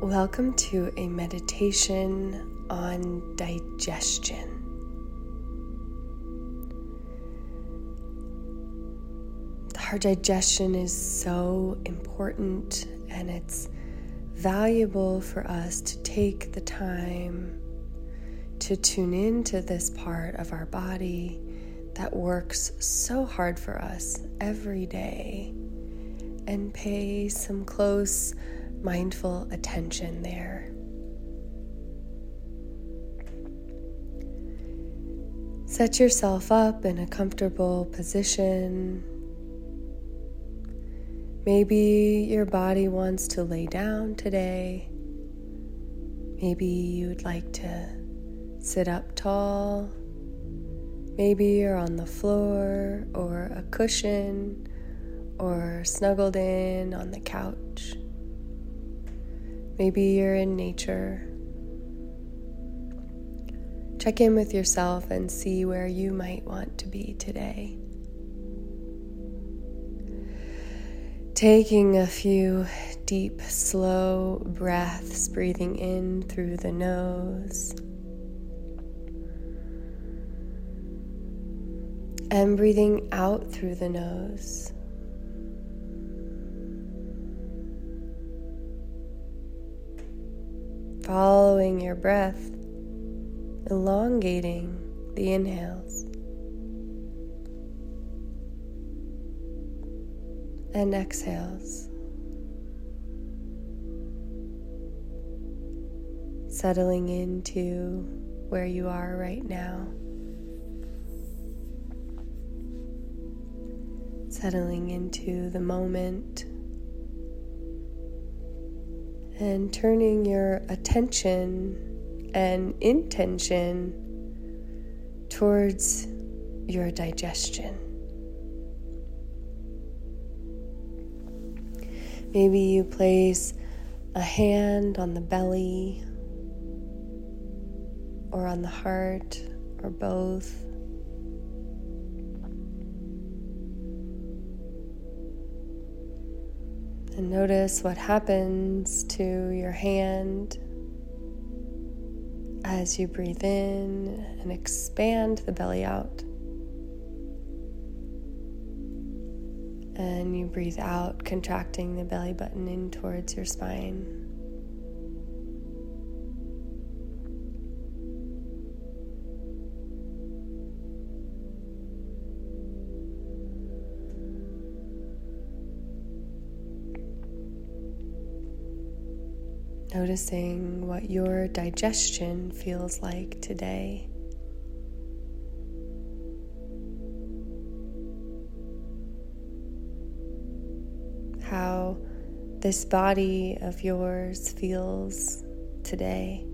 Welcome to a meditation on digestion. Our digestion is so important and it's valuable for us to take the time to tune into this part of our body that works so hard for us every day and pay some close mindful attention there. Set yourself up in a comfortable position. Maybe your body wants to lay down today. Maybe you'd like to sit up tall. Maybe you're on the floor or a cushion or snuggled in on the couch. Maybe you're in nature. Check in with yourself and see where you might want to be today. Taking a few deep, slow breaths, breathing in through the nose. And breathing out through the nose. Following your breath, elongating the inhales and exhales. Settling into where you are right now. Settling into the moment and turning your attention and intention towards your digestion. Maybe you place a hand on the belly or on the heart or both. And notice what happens to your hand as you breathe in and expand the belly out. And you breathe out, contracting the belly button in towards your spine. Noticing what your digestion feels like today. How this body of yours feels today.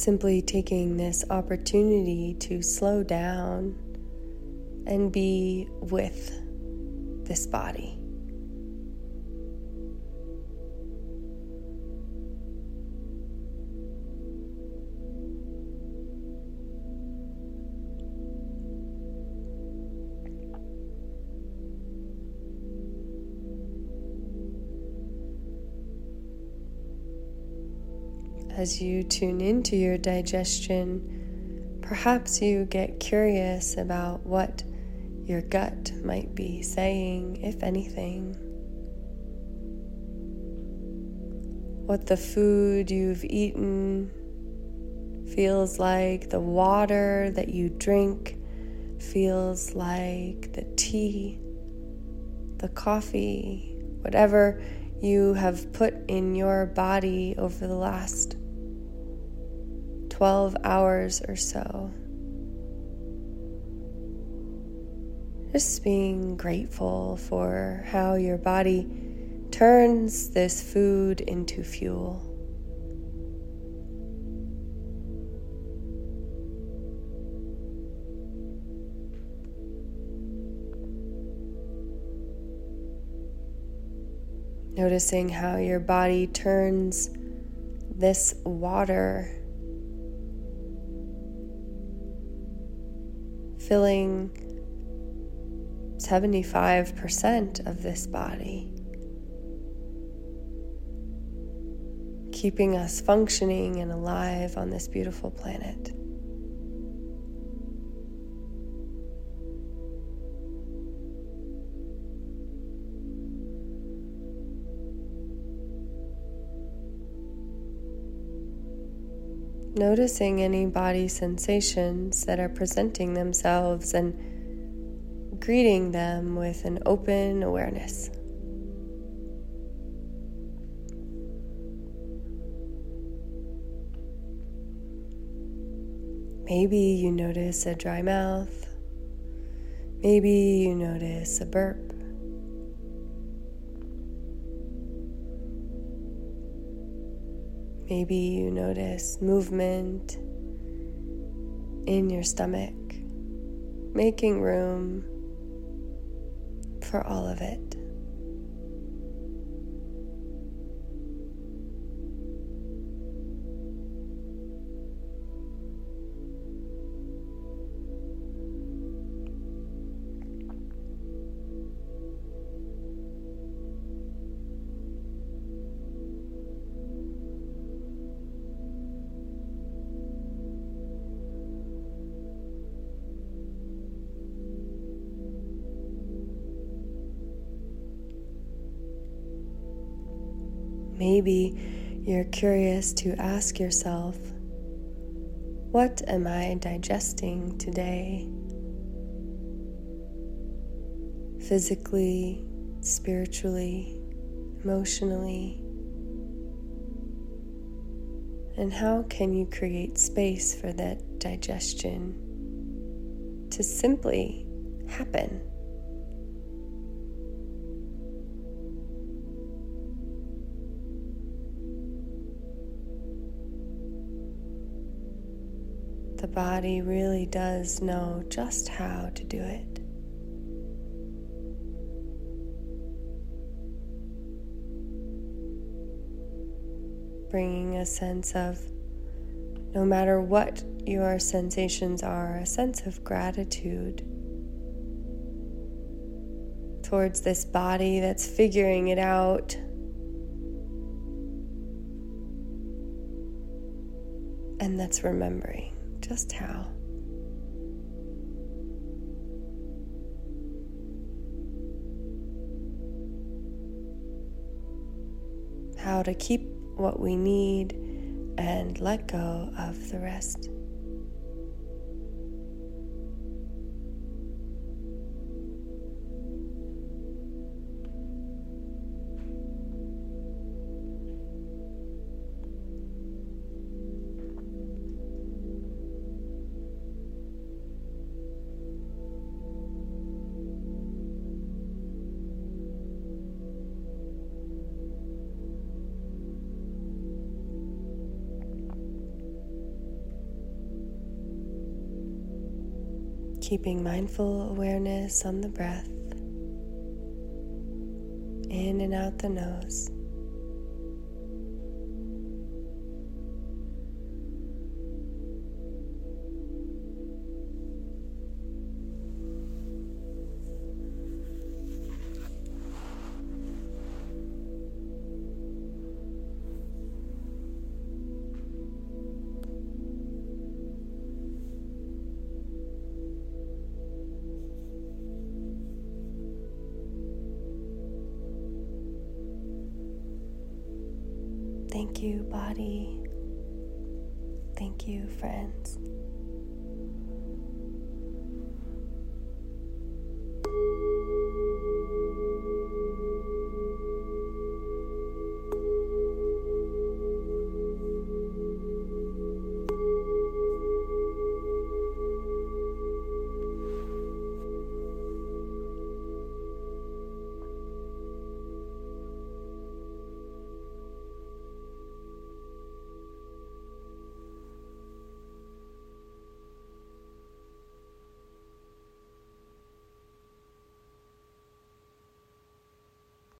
Simply taking this opportunity to slow down and be with this body. As you tune into your digestion, perhaps you get curious about what your gut might be saying, if anything. What the food you've eaten feels like, the water that you drink feels like, the tea, the coffee, whatever you have put in your body over the last 12 hours or so. Just being grateful for how your body turns this food into fuel. Noticing how your body turns this water filling 75% of this body, keeping us functioning and alive on this beautiful planet. Noticing any body sensations that are presenting themselves and greeting them with an open awareness. Maybe you notice a dry mouth. Maybe you notice a burp. Maybe you notice movement in your stomach, making room for all of it. Maybe you're curious to ask yourself, What am I digesting today? Physically, spiritually, emotionally? And how can you create space for that digestion to simply happen? Body really does know just how to do it. Bringing a sense of no matter what your sensations are, a sense of gratitude towards this body that's figuring it out. And that's remembering just how. How to keep what we need and let go of the rest. Keeping mindful awareness on the breath in and out the nose. Thank you, body. Thank you, friends.